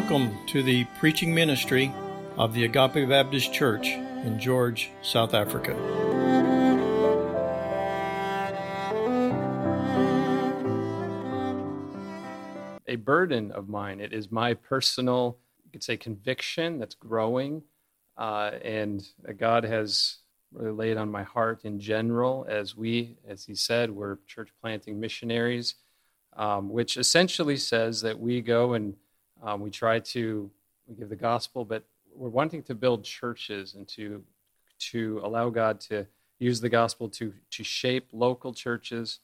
Welcome to the preaching ministry of the Agape Baptist Church in George, South Africa. A burden of mine. It is my personal, you could say, conviction that's growing, uh, and God has really laid on my heart in general as we, as He said, we're church planting missionaries, um, which essentially says that we go and um, we try to we give the gospel, but we're wanting to build churches and to to allow God to use the gospel to to shape local churches.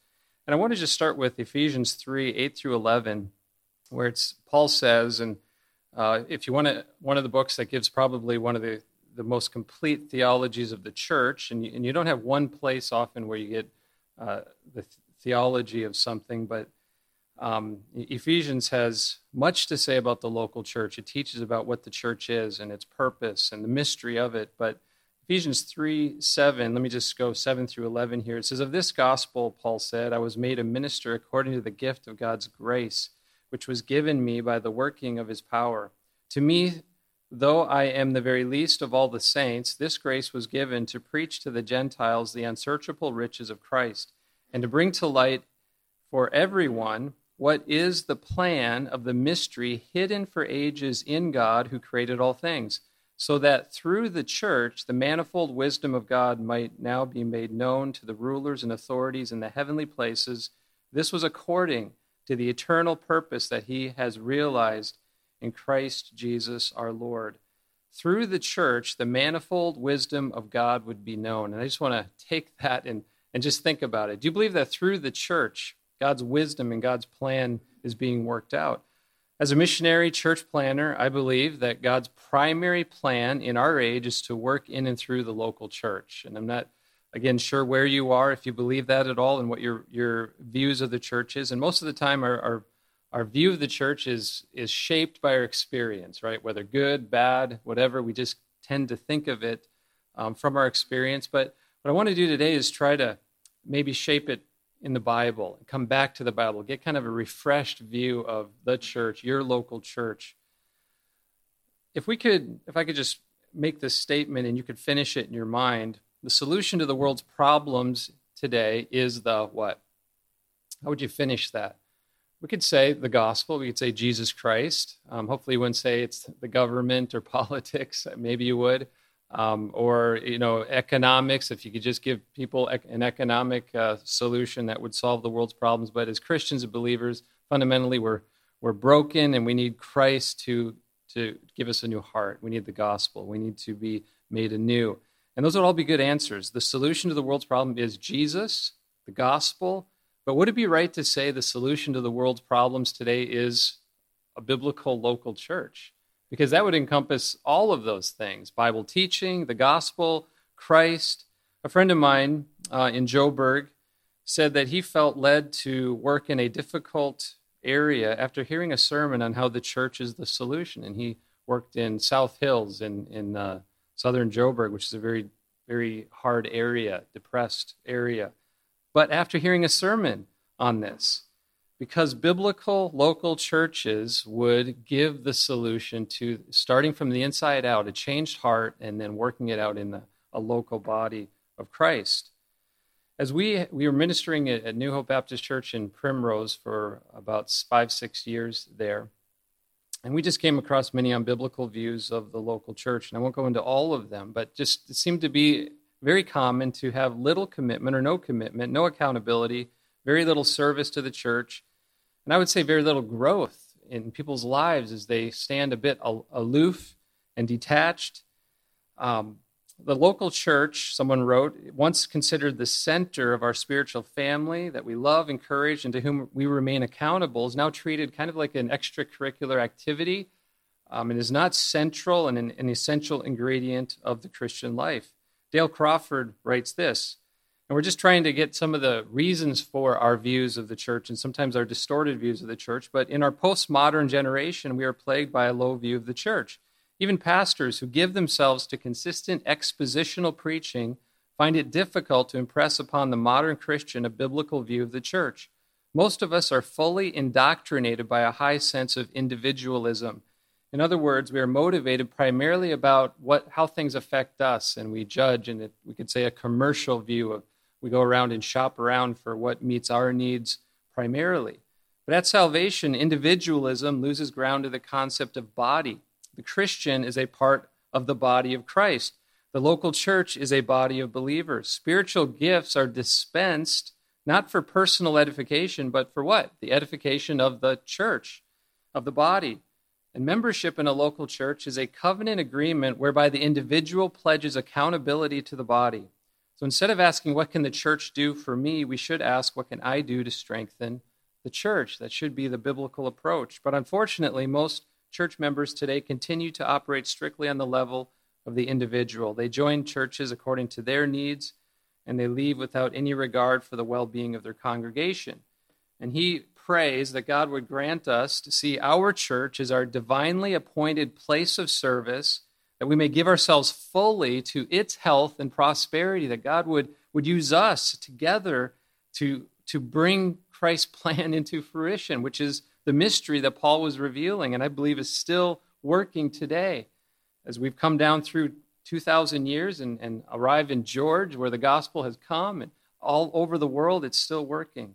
And I want to just start with Ephesians three eight through eleven, where it's Paul says, and uh, if you want to, one of the books that gives probably one of the the most complete theologies of the church, and you, and you don't have one place often where you get uh, the theology of something, but um, Ephesians has much to say about the local church. It teaches about what the church is and its purpose and the mystery of it. But Ephesians 3 7, let me just go 7 through 11 here. It says, Of this gospel, Paul said, I was made a minister according to the gift of God's grace, which was given me by the working of his power. To me, though I am the very least of all the saints, this grace was given to preach to the Gentiles the unsearchable riches of Christ, and to bring to light for everyone what is the plan of the mystery hidden for ages in God who created all things, so that through the church the manifold wisdom of God might now be made known to the rulers and authorities in the heavenly places. This was according to the eternal purpose that he has realized in Christ Jesus our Lord. Through the church, the manifold wisdom of God would be known. And I just want to take that and, and just think about it. Do you believe that through the church, God's wisdom and God's plan is being worked out. As a missionary church planner, I believe that God's primary plan in our age is to work in and through the local church. And I'm not, again, sure where you are, if you believe that at all, and what your, your views of the church is. And most of the time, our, our, our view of the church is, is shaped by our experience, right? Whether good, bad, whatever, we just tend to think of it um, from our experience. But what I want to do today is try to maybe shape it in the Bible, come back to the Bible, get kind of a refreshed view of the church, your local church. If we could, if I could just make this statement and you could finish it in your mind, the solution to the world's problems today is the what? How would you finish that? We could say the gospel. We could say Jesus Christ. Um, hopefully, you wouldn't say it's the government or politics. Maybe you would um, or you know economics if you could just give people an economic uh, solution that would solve the world's problems. But as christians and believers fundamentally we're we're broken and we need christ to to give us a new heart. We need the gospel. We need to be made anew. And those would all be good answers. The solution to the world's problem is jesus the gospel. But would it be right to say the solution to the world's problems today is a biblical local church because that would encompass all of those things Bible teaching, the gospel, Christ. A friend of mine uh, in Joburg said that he felt led to work in a difficult area after hearing a sermon on how the church is the solution. And he worked in South Hills in, in uh, southern Joburg, which is a very, very hard area, depressed area. But after hearing a sermon on this, because biblical local churches would give the solution to starting from the inside out, a changed heart, and then working it out in the, a local body of Christ. As we, we were ministering at, at New Hope Baptist Church in Primrose for about five, six years there, and we just came across many unbiblical views of the local church. And I won't go into all of them, but just it seemed to be very common to have little commitment or no commitment, no accountability very little service to the church, and I would say very little growth in people's lives as they stand a bit aloof and detached. Um, the local church, someone wrote, once considered the center of our spiritual family that we love, encourage, and to whom we remain accountable, is now treated kind of like an extracurricular activity um, and is not central and an, an essential ingredient of the Christian life. Dale Crawford writes this and we're just trying to get some of the reasons for our views of the church and sometimes our distorted views of the church. But in our postmodern generation, we are plagued by a low view of the church. Even pastors who give themselves to consistent expositional preaching find it difficult to impress upon the modern Christian a biblical view of the church. Most of us are fully indoctrinated by a high sense of individualism. In other words, we are motivated primarily about what, how things affect us, and we judge, and we could say a commercial view of we go around and shop around for what meets our needs primarily. But at salvation, individualism loses ground to the concept of body. The Christian is a part of the body of Christ. The local church is a body of believers. Spiritual gifts are dispensed not for personal edification, but for what? The edification of the church, of the body. And membership in a local church is a covenant agreement whereby the individual pledges accountability to the body. So instead of asking, What can the church do for me? we should ask, What can I do to strengthen the church? That should be the biblical approach. But unfortunately, most church members today continue to operate strictly on the level of the individual. They join churches according to their needs, and they leave without any regard for the well being of their congregation. And he prays that God would grant us to see our church as our divinely appointed place of service, that we may give ourselves fully to its health and prosperity, that God would, would use us together to, to bring Christ's plan into fruition, which is the mystery that Paul was revealing, and I believe is still working today. As we've come down through 2,000 years and, and arrive in George, where the gospel has come, and all over the world, it's still working.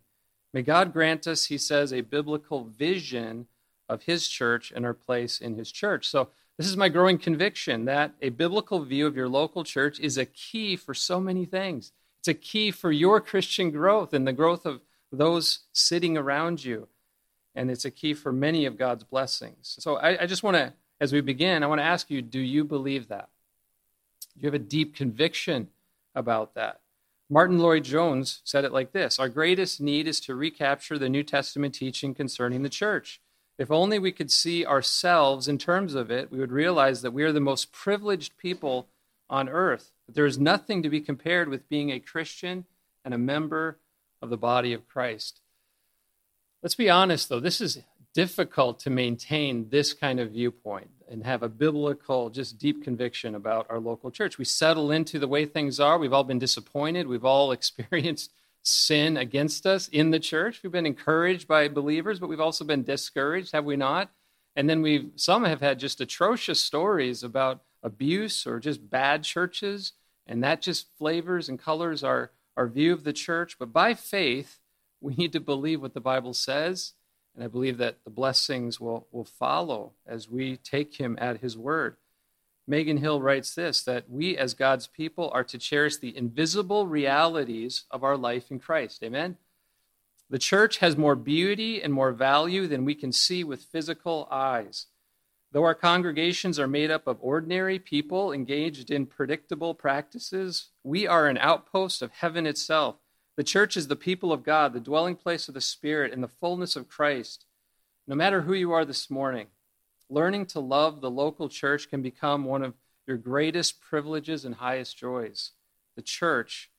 May God grant us, he says, a biblical vision of his church and our place in his church. So, this is my growing conviction that a biblical view of your local church is a key for so many things. It's a key for your Christian growth and the growth of those sitting around you. And it's a key for many of God's blessings. So, I, I just want to, as we begin, I want to ask you do you believe that? Do you have a deep conviction about that? Martyn Lloyd-Jones said it like this Our greatest need is to recapture the New Testament teaching concerning the church. If only we could see ourselves in terms of it, we would realize that we are the most privileged people on earth. That there is nothing to be compared with being a Christian and a member of the body of Christ. Let's be honest, though, this is difficult to maintain this kind of viewpoint and have a biblical, just deep conviction about our local church. We settle into the way things are. We've all been disappointed. We've all experienced sin against us in the church. We've been encouraged by believers, but we've also been discouraged, have we not? And then we've some have had just atrocious stories about abuse or just bad churches, and that just flavors and colors our, our view of the church. But by faith, we need to believe what the Bible says and I believe that the blessings will, will follow as we take him at his word. Megan Hill writes this that we as God's people are to cherish the invisible realities of our life in Christ. Amen? The church has more beauty and more value than we can see with physical eyes. Though our congregations are made up of ordinary people engaged in predictable practices, we are an outpost of heaven itself the church is the people of God, the dwelling place of the Spirit, and the fullness of Christ. No matter who you are this morning, learning to love the local church can become one of your greatest privileges and highest joys. The church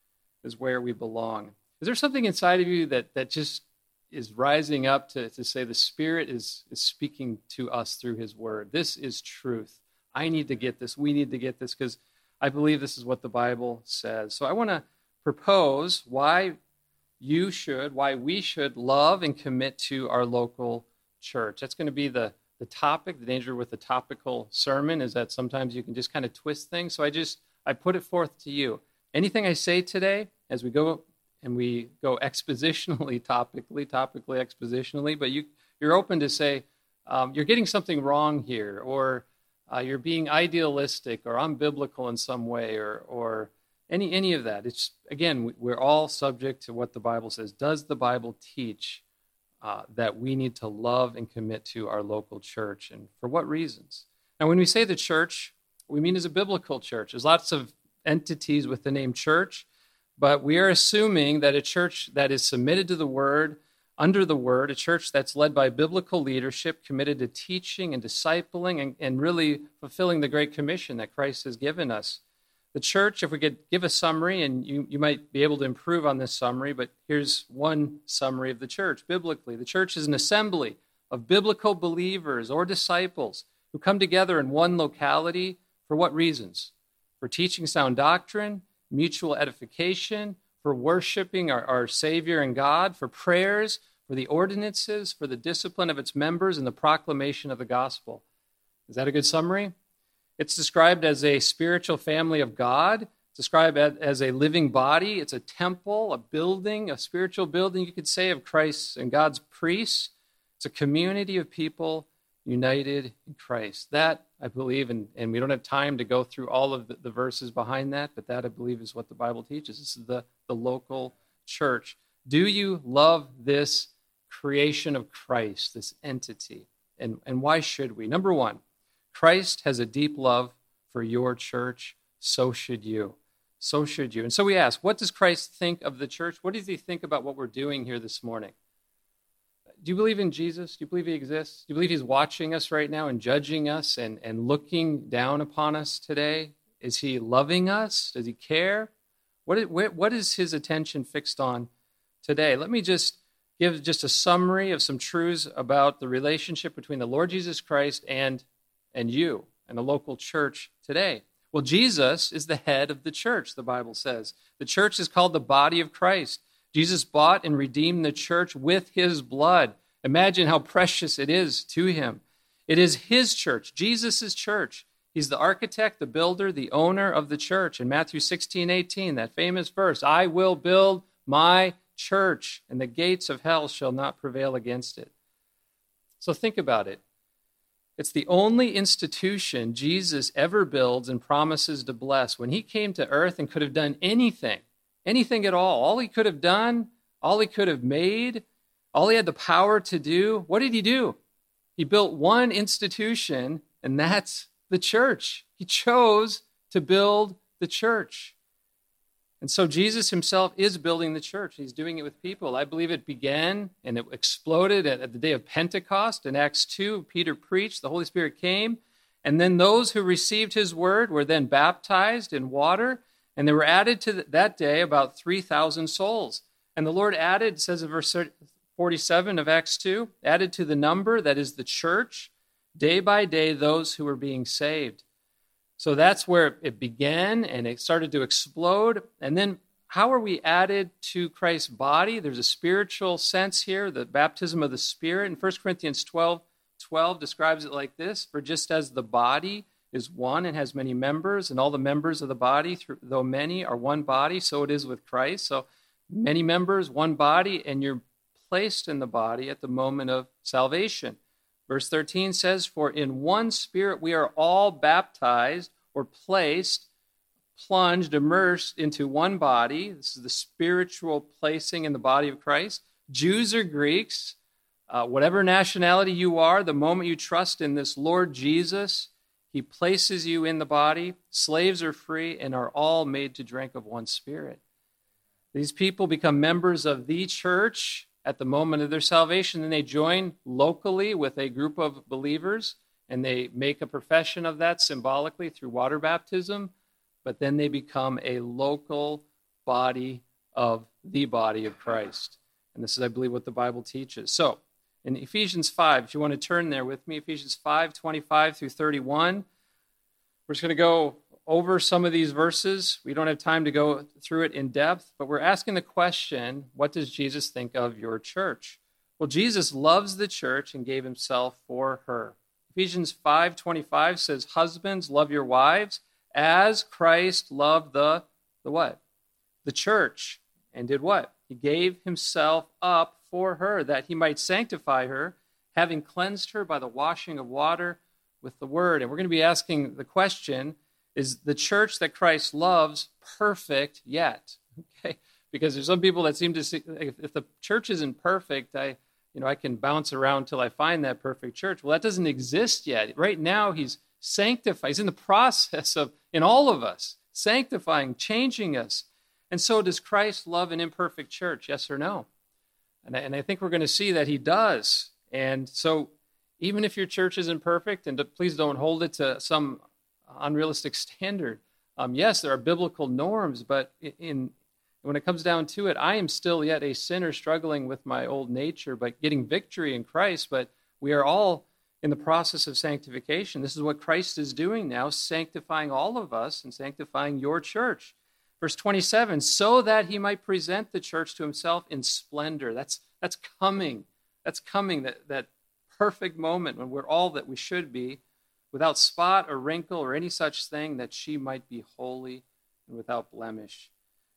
is where we belong. Is there something inside of you that, that just is rising up to, to say the Spirit is, is speaking to us through His Word? This is truth. I need to get this. We need to get this because I believe this is what the Bible says. So I want to propose why you should, why we should love and commit to our local church. That's going to be the, the topic. The danger with the topical sermon is that sometimes you can just kind of twist things. So I just, I put it forth to you. Anything I say today, as we go and we go expositionally, topically, topically, expositionally, but you, you're open to say, um, you're getting something wrong here, or uh, you're being idealistic or unbiblical in some way, or, or any any of that. It's again, we're all subject to what the Bible says. Does the Bible teach uh, that we need to love and commit to our local church, and for what reasons? Now, when we say the church, we mean as a biblical church. There's lots of entities with the name church, but we are assuming that a church that is submitted to the Word, under the Word, a church that's led by biblical leadership, committed to teaching and discipling, and, and really fulfilling the Great Commission that Christ has given us the church, if we could give a summary, and you, you might be able to improve on this summary, but here's one summary of the church biblically. The church is an assembly of biblical believers or disciples who come together in one locality for what reasons? For teaching sound doctrine, mutual edification, for worshiping our, our Savior and God, for prayers, for the ordinances, for the discipline of its members, and the proclamation of the gospel. Is that a good summary? It's described as a spiritual family of God, it's described as a living body. It's a temple, a building, a spiritual building, you could say, of Christ and God's priests. It's a community of people united in Christ. That, I believe, and, and we don't have time to go through all of the, the verses behind that, but that, I believe, is what the Bible teaches. This is the, the local church. Do you love this creation of Christ, this entity? And, and why should we? Number one, Christ has a deep love for your church. So should you. So should you. And so we ask, what does Christ think of the church? What does he think about what we're doing here this morning? Do you believe in Jesus? Do you believe he exists? Do you believe he's watching us right now and judging us and, and looking down upon us today? Is he loving us? Does he care? What is, what is his attention fixed on today? Let me just give just a summary of some truths about the relationship between the Lord Jesus Christ and, and you and the local church today. Well, Jesus is the head of the church, the Bible says. The church is called the body of Christ. Jesus bought and redeemed the church with his blood. Imagine how precious it is to him. It is his church, Jesus' church. He's the architect, the builder, the owner of the church. In Matthew 16, 18, that famous verse, I will build my church, and the gates of hell shall not prevail against it. So think about it. It's the only institution Jesus ever builds and promises to bless. When he came to earth and could have done anything, anything at all, all he could have done, all he could have made, all he had the power to do, what did he do? He built one institution, and that's the church. He chose to build the church. And so Jesus himself is building the church. He's doing it with people. I believe it began and it exploded at, at, the day of Pentecost. In Acts 2, Peter preached, the Holy Spirit came, and then those who received his word were then baptized in water, and there were added to that day about 3,000 souls. And the Lord added, says in verse 47 of Acts 2, added to the number that is the church, day by day, those who were being saved. So that's where it began and it started to explode. And then how are we added to Christ's body? There's a spiritual sense here, the baptism of the Spirit. In 1 Corinthians 12 12 describes it like this For just as the body is one and has many members, and all the members of the body, though many, are one body, so it is with Christ. So many members, one body, and you're placed in the body at the moment of salvation. Verse 13 says, For in one spirit we are all baptized or placed, plunged, immersed into one body. This is the spiritual placing in the body of Christ. Jews or Greeks, uh, whatever nationality you are, the moment you trust in this Lord Jesus, he places you in the body. Slaves are free and are all made to drink of one spirit. These people become members of the church at the moment of their salvation. Then they join locally with a group of believers and they make a profession of that symbolically through water baptism, but then they become a local body of the body of Christ. And this is, I believe, what the Bible teaches. So, in Ephesians 5, if you want to turn there with me, Ephesians 5 25 through 31, we're just going to go over some of these verses. We don't have time to go through it in depth, but we're asking the question what does Jesus think of your church? Well, Jesus loves the church and gave himself for her. Ephesians 5:25 says, "Husbands, love your wives as Christ loved the the what? The church and did what? He gave himself up for her that he might sanctify her, having cleansed her by the washing of water with the word." And we're going to be asking the question, is the church that Christ loves perfect yet? Okay? Because there's some people that seem to see if, if the church isn't perfect, I you know, I can bounce around till I find that perfect church. Well, that doesn't exist yet. Right now, he's sanctified. He's in the process of, in all of us, sanctifying, changing us. And so, does Christ love an imperfect church? Yes or no? And I, and I think we're going to see that he does. And so, even if your church isn't perfect, and please don't hold it to some unrealistic standard. Um, yes, there are biblical norms, but in, when it comes down to it, I am still yet a sinner struggling with my old nature, but getting victory in Christ. But we are all in the process of sanctification. This is what Christ is doing now, sanctifying all of us and sanctifying your church. Verse 27 so that he might present the church to himself in splendor. That's, that's coming. That's coming, that, that perfect moment when we're all that we should be, without spot or wrinkle or any such thing, that she might be holy and without blemish.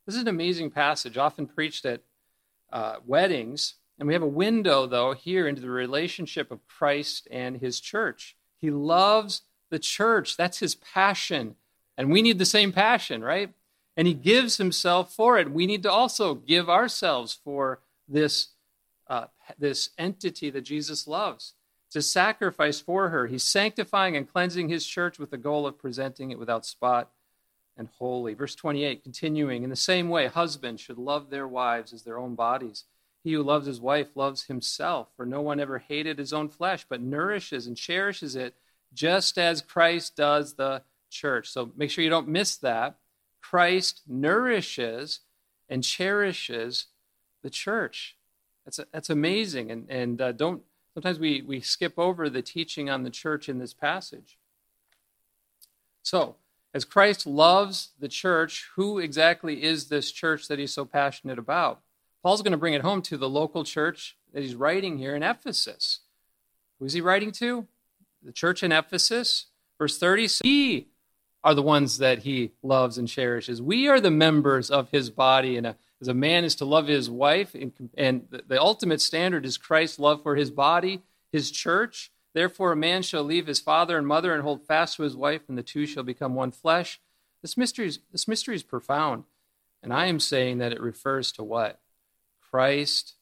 This is an amazing passage, often preached at uh, weddings. And we have a window, though, here into the relationship of Christ and his church. He loves the church, that's his passion. And we need the same passion, right? And he gives himself for it. We need to also give ourselves for this, uh, this entity that Jesus loves to sacrifice for her. He's sanctifying and cleansing his church with the goal of presenting it without spot and holy. Verse 28, continuing, in the same way, husbands should love their wives as their own bodies. He who loves his wife loves himself, for no one ever hated his own flesh, but nourishes and cherishes it, just as Christ does the church. So make sure you don't miss that. Christ nourishes and cherishes the church. That's, that's amazing. And, and uh, don't Sometimes we, we skip over the teaching on the church in this passage. So, as Christ loves the church, who exactly is this church that he's so passionate about? Paul's going to bring it home to the local church that he's writing here in Ephesus. Who's he writing to? The church in Ephesus. Verse 30 We are the ones that he loves and cherishes. We are the members of his body in a as a man is to love his wife, and, and the, ultimate standard is Christ's love for his body, his church. Therefore, a man shall leave his father and mother and hold fast to his wife, and the two shall become one flesh. This mystery is, this mystery is profound. And I am saying that it refers to what? Christ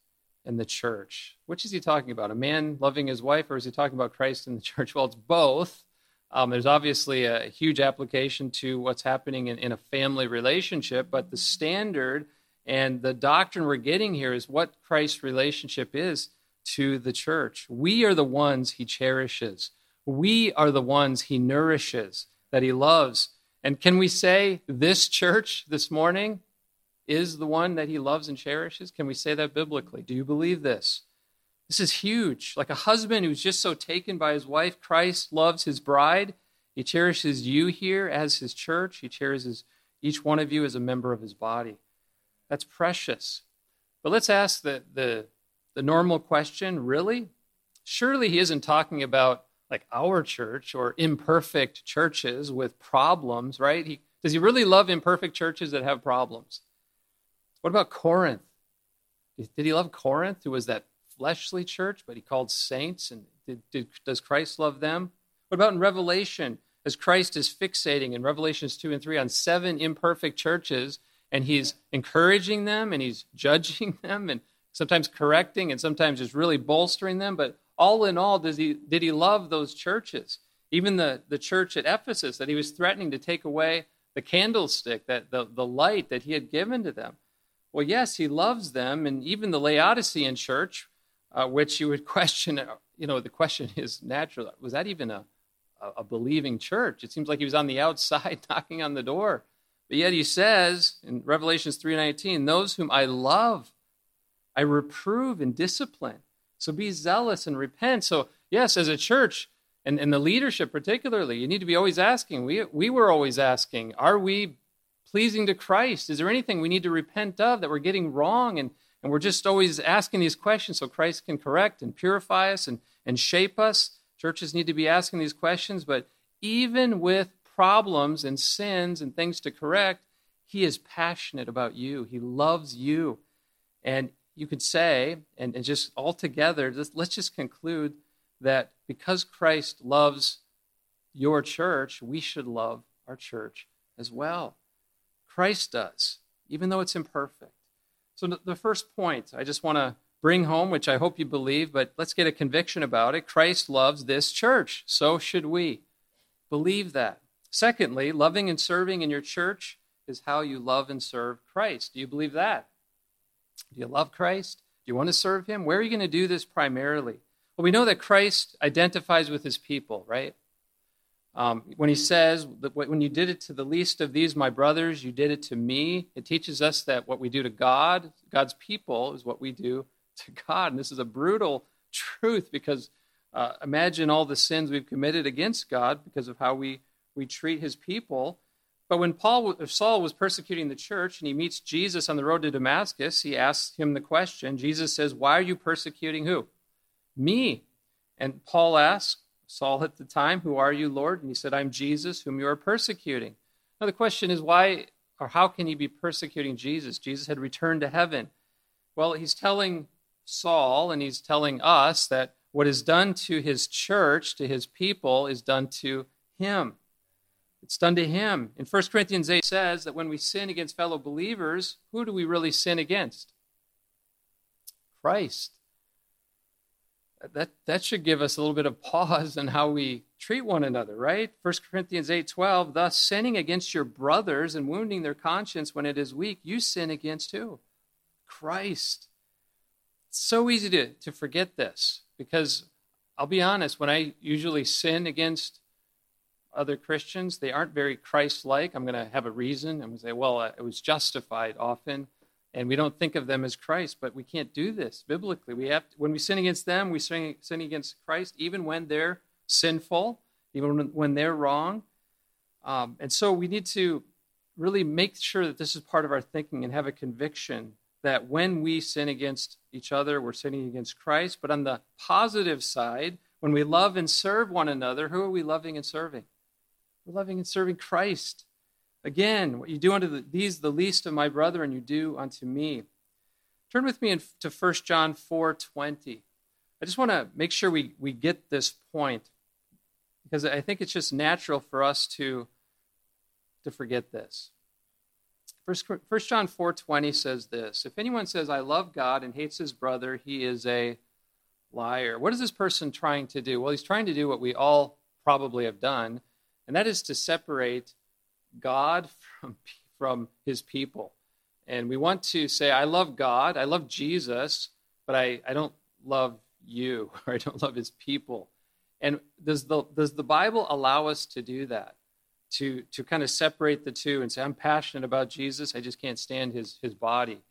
and the church. Which is he talking about? A man loving his wife, or is he talking about Christ and the church? Well, it's both. Um, there's obviously a huge application to what's happening in, in a family relationship, but the standard and the doctrine we're getting here is what Christ's relationship is to the church. We are the ones he cherishes, we are the ones he nourishes, that he loves. And can we say this church this morning is the one that he loves and cherishes? Can we say that biblically? Do you believe this? This is huge. Like a husband who's just so taken by his wife, Christ loves his bride. He cherishes you here as his church. He cherishes each one of you as a member of his body. That's precious. But let's ask the, the, the normal question really? Surely he isn't talking about like our church or imperfect churches with problems, right? He, does he really love imperfect churches that have problems? What about Corinth? Did he love Corinth, who was that fleshly church, but he called saints? And did, did, does Christ love them? What about in Revelation, as Christ is fixating in Revelations 2 and 3 on seven imperfect churches and he's encouraging them and he's judging them and sometimes correcting and sometimes just really bolstering them. But all in all, does he, did he love those churches? Even the, the church at Ephesus that he was threatening to take away the candlestick, that the, the light that he had given to them. Well, yes, he loves them, and even the Laodicean church, uh, which you would question, you know, the question is natural. Was that even a, a, a believing church? It seems like he was on the outside knocking on the door. But yet he says in Revelations 3:19, "Those whom I love, I reprove and discipline. So be zealous and repent." So, yes, as a church and, and the leadership particularly, you need to be always asking. We we were always asking, are we pleasing to Christ? Is there anything we need to repent of that we're getting wrong? And and we're just always asking these questions so Christ can correct and purify us and, and shape us. Churches need to be asking these questions, but even with problems and sins and things to correct, he is passionate about you. He loves you. And you could say, and, and just altogether, just, let's just conclude that because Christ loves your church, we should love our church as well. Christ does, even though it's imperfect. So, the first point I just want to bring home, which I hope you believe, but let's get a conviction about it. Christ loves this church. So should we. Believe that. Secondly, loving and serving in your church is how you love and serve Christ. Do you believe that? Do you love Christ? Do you want to serve him? Where are you going to do this primarily? Well, we know that Christ identifies with his people, right? Um, when he says, When you did it to the least of these, my brothers, you did it to me, it teaches us that what we do to God, God's people, is what we do to God. And this is a brutal truth because uh, imagine all the sins we've committed against God because of how we we treat his people. But when Paul, Saul was persecuting the church and he meets Jesus on the road to Damascus, he asks him the question. Jesus says, Why are you persecuting who? Me. And Paul asks, Saul at the time, Who are you, Lord? And he said, I'm Jesus, whom you are persecuting. Now, the question is, why or how can he be persecuting Jesus? Jesus had returned to heaven. Well, he's telling Saul and he's telling us that what is done to his church, to his people, is done to him. It's done to him. In 1 Corinthians 8 says that when we sin against fellow believers, who do we really sin against? Christ. That, that should give us a little bit of pause in how we treat one another, right? 1 Corinthians 8:12, thus sinning against your brothers and wounding their conscience when it is weak, you sin against who? Christ. It's so easy to, to forget this because I'll be honest, when I usually sin against other Christians, they aren't very Christ like. I'm going to have a reason. I'm going to say, well, uh, it was justified often. And we don't think of them as Christ, but we can't do this biblically. We have to, when we sin against them, we sin, sin against Christ, even when they're sinful, even when they're wrong. Um, and so we need to really make sure that this is part of our thinking and have a conviction that when we sin against each other, we're sinning against Christ. But on the positive side, when we love and serve one another, who are we loving and serving? We're loving and serving Christ. Again, what you do unto the, these, the least of my brethren, you do unto me. Turn with me in, to 1 John 4 20. I just want to make sure we, we get this point because I think it's just natural for us to, to forget this. First, 1 John 4:20 says this, if anyone says I love God and hates his brother, he is a liar. What is this person trying to do? Well, he's trying to do what we all probably have done, and that is to separate God from, from his people. And we want to say, I love God, I love Jesus, but I, I don't love you, or I don't love his people. And does the, does the Bible allow us to do that? To, to kind of separate the two and say, I'm passionate about Jesus, I just can't stand his, his body.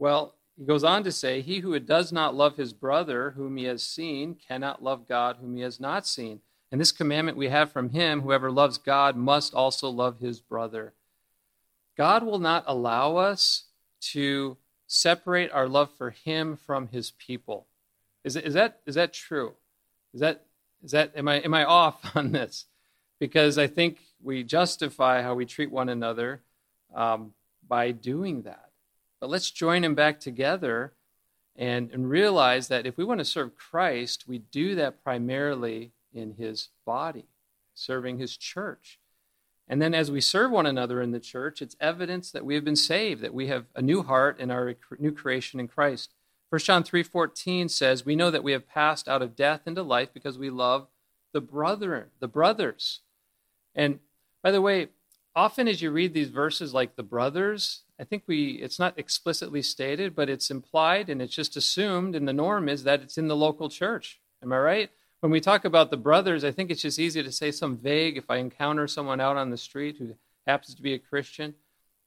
Well, he goes on to say, He who does not love his brother whom he has seen cannot love God whom he has not seen. And this commandment we have from him whoever loves God must also love his brother. God will not allow us to separate our love for him from his people. Is, is, that, is that true? Is that, is that, am, I, am I off on this? Because I think we justify how we treat one another um, by doing that. But let's join him back together and, and realize that if we want to serve Christ, we do that primarily in his body, serving his church. And then as we serve one another in the church, it's evidence that we have been saved, that we have a new heart and our new creation in Christ. 1 John 3:14 says, "We know that we have passed out of death into life because we love the brother, the brothers." And by the way, often as you read these verses like the brothers, I think we it's not explicitly stated, but it's implied and it's just assumed and the norm is that it's in the local church. Am I right? When we talk about the brothers, I think it's just easy to say some vague if I encounter someone out on the street who happens to be a Christian.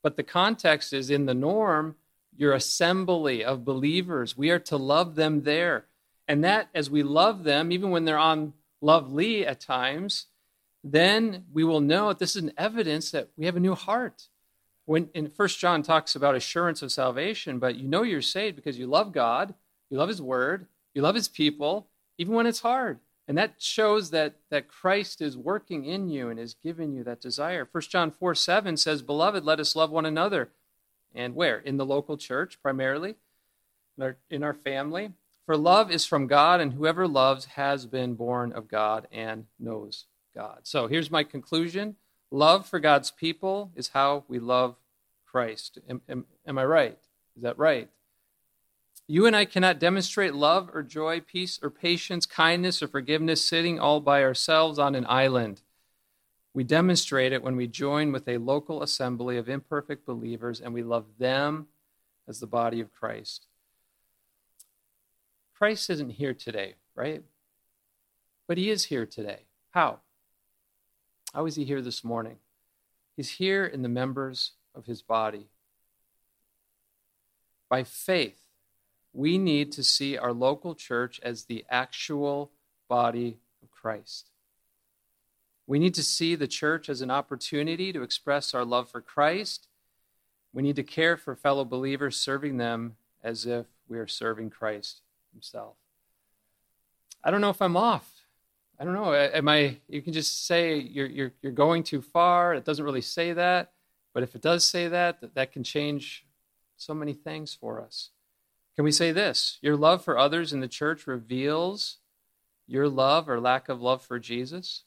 But the context is in the norm, your assembly of believers. We are to love them there. And that, as we love them, even when they're on lovely at times, then we will know that this is an evidence that we have a new heart. When in First John talks about assurance of salvation, but you know you're saved because you love God, you love His Word, you love His people, even when it's hard. And that shows that, that Christ is working in you and is giving you that desire. 1 John 4 7 says, Beloved, let us love one another. And where? In the local church, primarily, in our, in our family. For love is from God, and whoever loves has been born of God and knows God. So here's my conclusion love for God's people is how we love Christ. Am, am, am I right? Is that right? You and I cannot demonstrate love or joy, peace or patience, kindness or forgiveness sitting all by ourselves on an island. We demonstrate it when we join with a local assembly of imperfect believers and we love them as the body of Christ. Christ isn't here today, right? But he is here today. How? How is he here this morning? He's here in the members of his body. By faith, we need to see our local church as the actual body of Christ. We need to see the church as an opportunity to express our love for Christ. We need to care for fellow believers, serving them as if we are serving Christ Himself. I don't know if I'm off. I don't know. Am I? You can just say you're you're you're going too far. It doesn't really say that, but if it does say that, that, that can change so many things for us. Can we say this? Your love for others in the church reveals your love or lack of love for Jesus.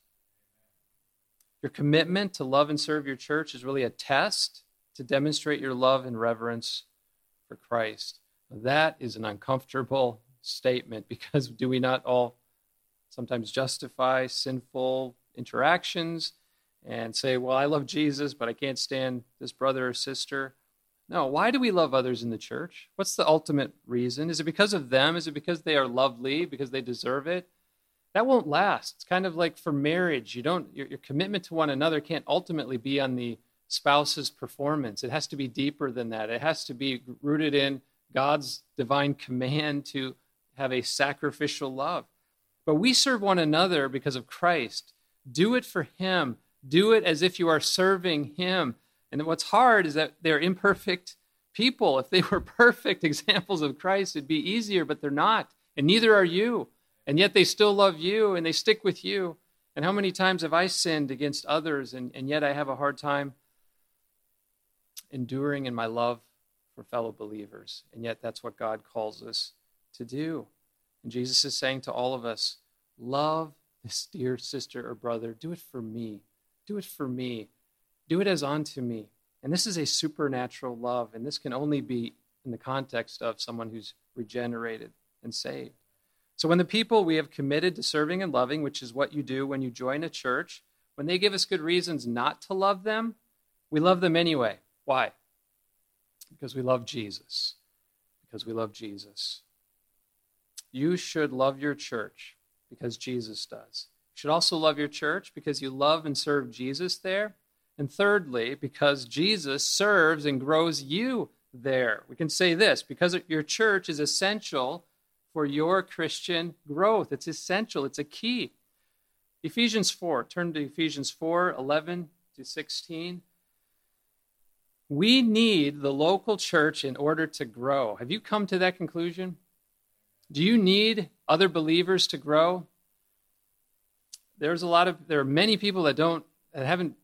Your commitment to love and serve your church is really a test to demonstrate your love and reverence for Christ. That is an uncomfortable statement because do we not all sometimes justify sinful interactions and say, Well, I love Jesus, but I can't stand this brother or sister? No, why do we love others in the church? What's the ultimate reason? Is it because of them? Is it because they are lovely, because they deserve it? That won't last. It's kind of like for marriage. You don't your, your commitment to one another can't ultimately be on the spouse's performance. It has to be deeper than that. It has to be rooted in God's divine command to have a sacrificial love. But we serve one another because of Christ. Do it for Him. Do it as if you are serving Him. And what's hard is that they're imperfect people. If they were perfect examples of Christ, it'd be easier, but they're not. And neither are you. And yet they still love you and they stick with you. And how many times have I sinned against others, and, and yet I have a hard time enduring in my love for fellow believers? And yet that's what God calls us to do. And Jesus is saying to all of us, Love this dear sister or brother. Do it for me. Do it for me. Do it as unto me. And this is a supernatural love, and this can only be in the context of someone who's regenerated and saved. So, when the people we have committed to serving and loving, which is what you do when you join a church, when they give us good reasons not to love them, we love them anyway. Why? Because we love Jesus. Because we love Jesus. You should love your church because Jesus does. You should also love your church because you love and serve Jesus there. And thirdly, because Jesus serves and grows you there. We can say this because your church is essential for your Christian growth. It's essential, it's a key. Ephesians 4, turn to Ephesians 4 11 to 16. We need the local church in order to grow. Have you come to that conclusion? Do you need other believers to grow? There's a lot of there are many people that don't that haven't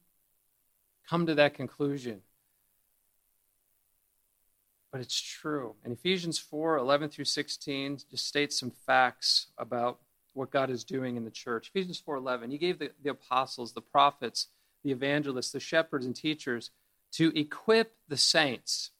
come to that conclusion. But it's true. And Ephesians 4 11 through 16 just states some facts about what God is doing in the church. Ephesians 4 11, He gave the, the apostles, the prophets, the evangelists, the shepherds, and teachers to equip the saints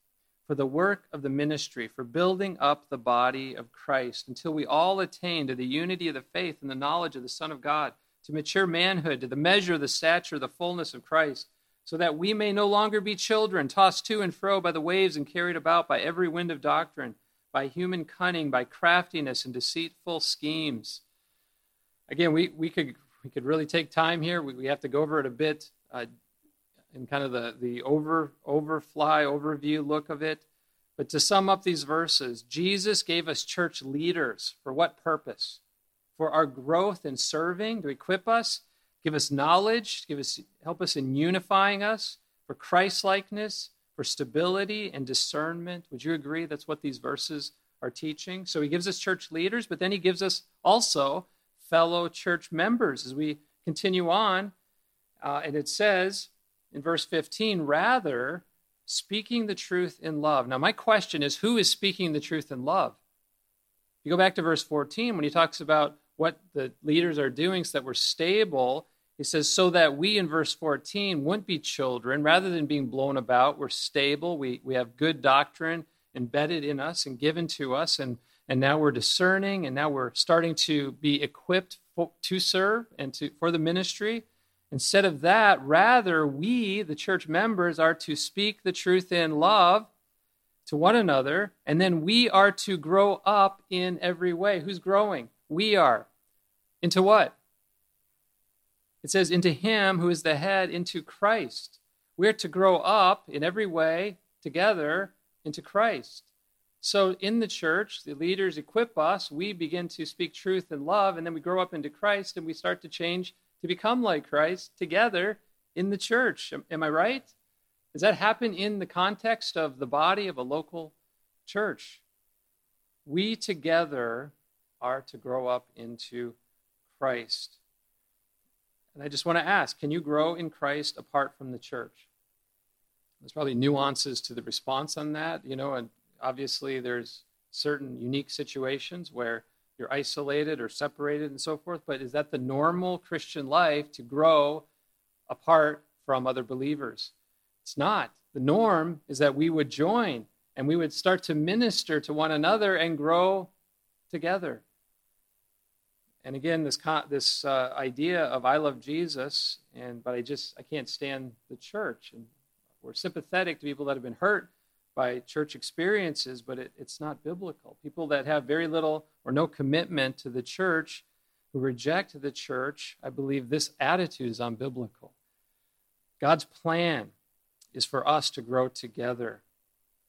for the work of the ministry, for building up the body of Christ, until we all attain to the unity of the faith and the knowledge of the Son of God, to mature manhood, to the measure the stature, the fullness of Christ, so that we may no longer be children, tossed to and fro by the waves and carried about by every wind of doctrine, by human cunning, by craftiness and deceitful schemes. Again, we, we could we could really take time here. We, we have to go over it a bit. Uh, in kind of the, the over overfly overview look of it. But to sum up these verses, Jesus gave us church leaders for what purpose? For our growth in serving, to equip us, give us knowledge, give us help us in unifying us, for Christ likeness, for stability and discernment. Would you agree that's what these verses are teaching? So he gives us church leaders, but then he gives us also fellow church members as we continue on. Uh, and it says, in verse 15, rather speaking the truth in love. Now, my question is who is speaking the truth in love? If you go back to verse 14, when he talks about what the leaders are doing so that we're stable, he says, so that we in verse 14 wouldn't be children. Rather than being blown about, we're stable. We, we have good doctrine embedded in us and given to us. And, and now we're discerning, and now we're starting to be equipped for, to serve and to, for the ministry. Instead of that, rather, we, the church members, are to speak the truth in love to one another, and then we are to grow up in every way. Who's growing? We are. Into what? It says, into Him who is the head, into Christ. We're to grow up in every way together into Christ. So in the church, the leaders equip us, we begin to speak truth and love, and then we grow up into Christ and we start to change to become like Christ together in the church. Am, am I right? Does that happen in the context of the body of a local church? We together are to grow up into Christ. And I just want to ask can you grow in Christ apart from the church? There's probably nuances to the response on that, you know, and obviously there's certain unique situations where you're isolated or separated and so forth, but is that the normal Christian life to grow apart from other believers? It's not. The norm is that we would join and we would start to minister to one another and grow together. And again, this this uh, idea of I love Jesus, and but I just I can't stand the church. And we're sympathetic to people that have been hurt by church experiences, but it, it's not biblical. People that have very little or no commitment to the church, who reject the church, I believe this attitude is unbiblical. God's plan is for us to grow together,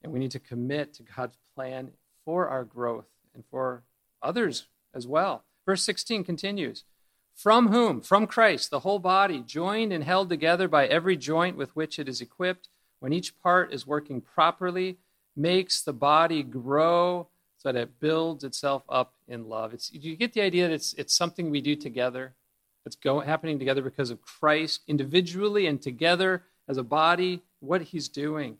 and we need to commit to God's plan for our growth and for others as well. Verse 16 continues From whom? From Christ, the whole body, joined and held together by every joint with which it is equipped when each part is working properly, makes the body grow so that it builds itself up in love. It's, you get the idea that it's, it's something we do together. It's go, happening together because of Christ, individually and together as a body, what he's doing.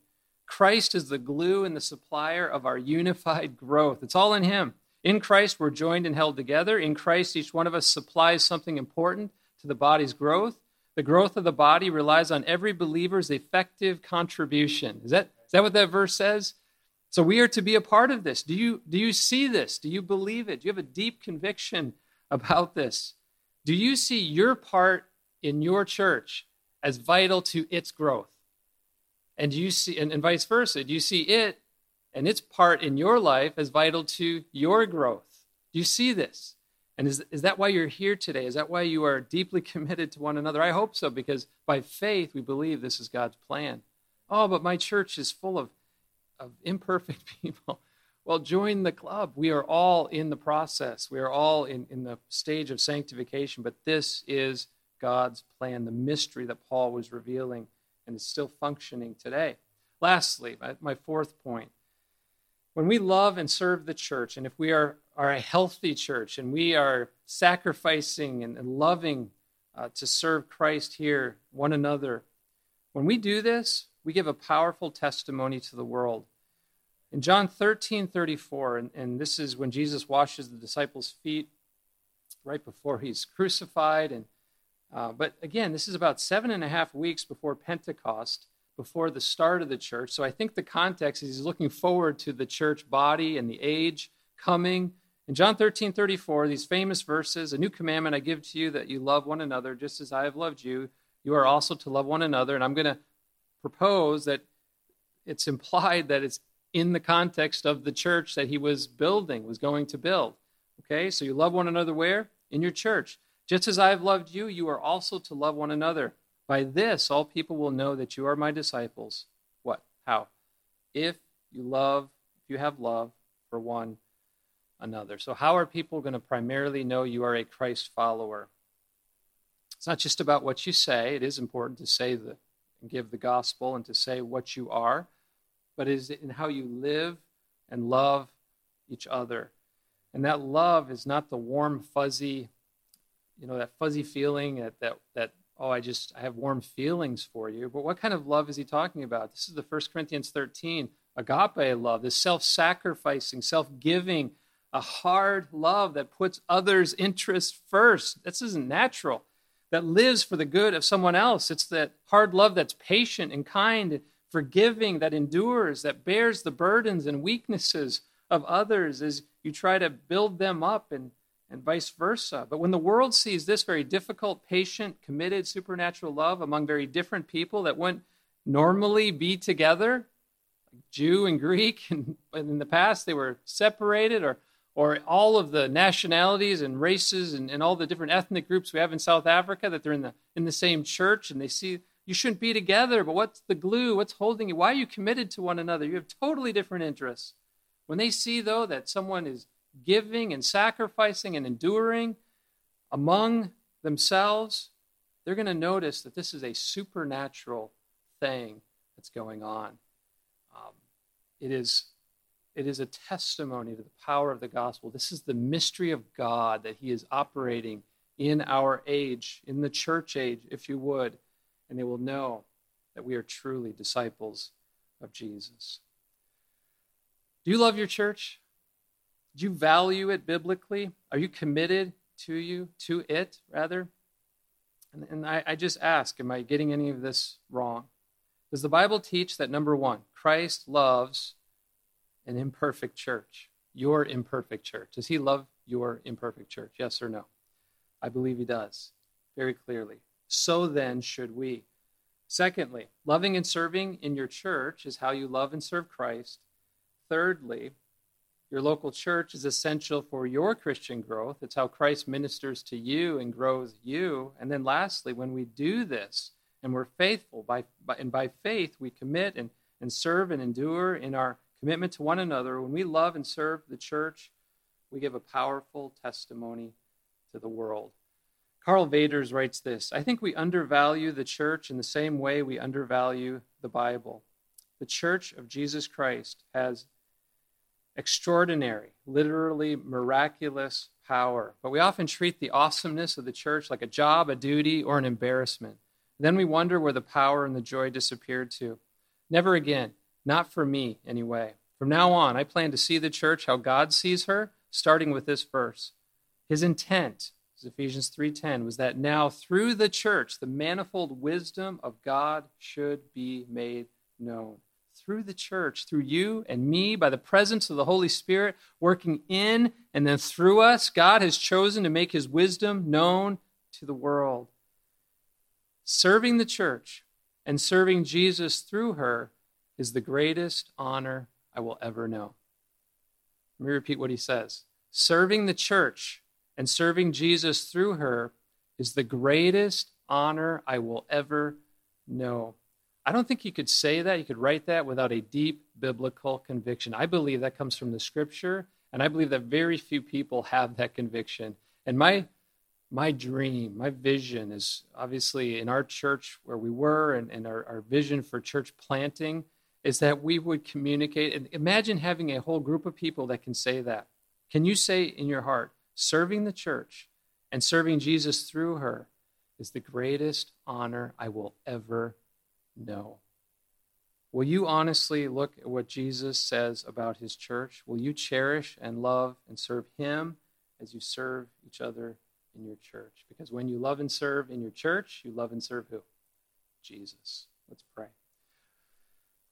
Christ is the glue and the supplier of our unified growth. It's all in him. In Christ, we're joined and held together. In Christ, each one of us supplies something important to the body's growth. The growth of the body relies on every believer's effective contribution. Is that, is that what that verse says? So we are to be a part of this. Do you, do you see this? Do you believe it? Do you have a deep conviction about this? Do you see your part in your church as vital to its growth? And do you see, and, and vice versa, do you see it and its part in your life as vital to your growth? Do you see this? And is, is that why you're here today? Is that why you are deeply committed to one another? I hope so, because by faith we believe this is God's plan. Oh, but my church is full of, of imperfect people. Well, join the club. We are all in the process. We are all in, in the stage of sanctification, but this is God's plan, the mystery that Paul was revealing and is still functioning today. Lastly, my fourth point when we love and serve the church, and if we are, are a healthy church and we are sacrificing and, and loving uh, to serve Christ here, one another, when we do this, we give a powerful testimony to the world. In John 13 34, and, and this is when Jesus washes the disciples' feet right before he's crucified. And, uh, but again, this is about seven and a half weeks before Pentecost before the start of the church. So I think the context is he's looking forward to the church body and the age coming. In John 13, 34, these famous verses, a new commandment I give to you that you love one another just as I have loved you. You are also to love one another. And I'm going to propose that it's implied that it's in the context of the church that he was building, was going to build. Okay, so you love one another where? In your church. Just as I have loved you, you are also to love one another. By this, all people will know that you are my disciples. What? How? If you love, if you have love for one another. So, how are people going to primarily know you are a Christ follower? It's not just about what you say. It is important to say the and give the gospel and to say what you are, but it is in how you live and love each other. And that love is not the warm, fuzzy, you know, that fuzzy feeling that that, that oh, I just I have warm feelings for you. But what kind of love is he talking about? This is the First Corinthians 13, agape love, this self-sacrificing, self-giving, a hard love that puts others' interests first. This isn't natural. That lives for the good of someone else. It's that hard love that's patient and kind, and forgiving, that endures, that bears the burdens and weaknesses of others as you try to build them up and and vice versa. But when the world sees this very difficult, patient, committed, supernatural love among very different people that wouldn't normally be together, Jew and Greek, and in the past they were separated, or, or all of the nationalities and races and, and all the different ethnic groups we have in South Africa, that they're in the, in the same church and they see you shouldn't be together, but what's the glue? What's holding you? Why are you committed to one another? You have totally different interests. When they see, though, that someone is giving and sacrificing and enduring among themselves, they're going to notice that this is a supernatural thing that's going on. Um, it is it is a testimony to the power of the gospel. This is the mystery of God that He is operating in our age, in the church age, if you would, and they will know that we are truly disciples of Jesus. Do you love your church? Do you value it biblically? Are you committed to you, to it, rather? And, and I, I just ask, am I getting any of this wrong? Does the Bible teach that number one, Christ loves an imperfect church, your imperfect church? Does he love your imperfect church? Yes or no? I believe he does, very clearly. So then should we. Secondly, loving and serving in your church is how you love and serve Christ. Thirdly, your local church is essential for your Christian growth. It's how Christ ministers to you and grows you. And then lastly, when we do this and we're faithful, by, by, and by faith we commit and, and serve and endure in our commitment to one another, when we love and serve the church, we give a powerful testimony to the world. Karl Vaters writes this I think we undervalue the church in the same way we undervalue the Bible. The church of Jesus Christ has extraordinary, literally miraculous power. But we often treat the awesomeness of the church like a job, a duty, or an embarrassment. Then we wonder where the power and the joy disappeared to. Never again. Not for me, anyway. From now on, I plan to see the church how God sees her, starting with this verse. His intent, Ephesians 3:10, was that now through the church the manifold wisdom of God should be made known through the church, through you and me, by the presence of the Holy Spirit working in and then through us, God has chosen to make his wisdom known to the world. Serving the church and serving Jesus through her is the greatest honor I will ever know. Let me repeat what he says. Serving the church and serving Jesus through her is the greatest honor I will ever know. I don't think you could say that, you could write that without a deep biblical conviction. I believe that comes from the scripture, and I believe that very few people have that conviction. And my my dream, my vision is obviously in our church where we were and, and our, our vision for church planting is that we would communicate. And imagine having a whole group of people that can say that. Can you say in your heart, serving the church and serving Jesus through her is the greatest honor I will ever know. Will you honestly look at what Jesus says about his church? Will you cherish and love and serve him as you serve each other in your church? Because when you love and serve in your church, you love and serve who? Jesus. Let's pray.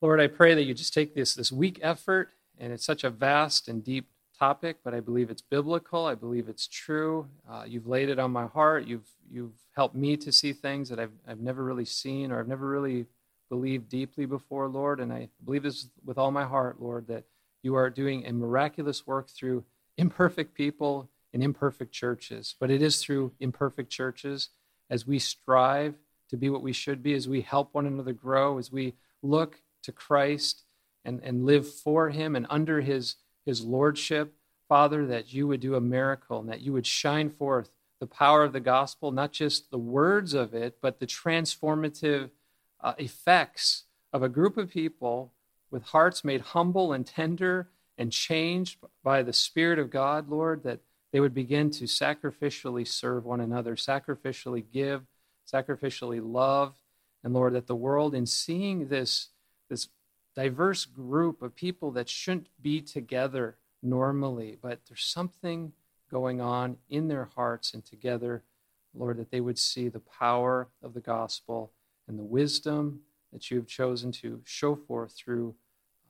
Lord, I pray that you just take this, this weak effort, and it's such a vast and deep topic, but I believe it's biblical. I believe it's true. Uh, you've laid it on my heart. You've, you've helped me to see things that I've, I've never really seen or I've never really believed deeply before, Lord. And I believe this with all my heart, Lord, that you are doing a miraculous work through imperfect people and imperfect churches. But it is through imperfect churches as we strive to be what we should be, as we help one another grow, as we look to Christ and, and live for him and under his, his lordship, Father, that you would do a miracle and that you would shine forth the power of the gospel, not just the words of it, but the transformative uh, effects of a group of people with hearts made humble and tender and changed by the Spirit of God, Lord, that they would begin to sacrificially serve one another, sacrificially give, sacrificially love. And Lord, that the world, in seeing this, this diverse group of people that shouldn't be together normally, but there's something going on in their hearts and together, Lord, that they would see the power of the gospel and the wisdom that you have chosen to show forth through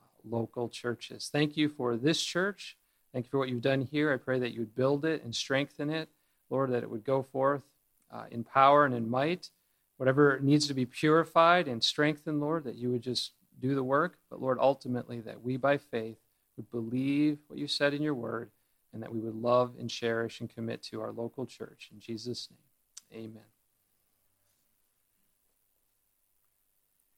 uh, local churches. Thank you for this church. Thank you for what you've done here. I pray that you would build it and strengthen it. Lord, that it would go forth uh, in power and in might. Whatever needs to be purified and strengthened, Lord, that you would just do the work. But Lord, ultimately, that we by faith would believe what you said in your word and that we would love and cherish and commit to our local church. In Jesus' name, amen.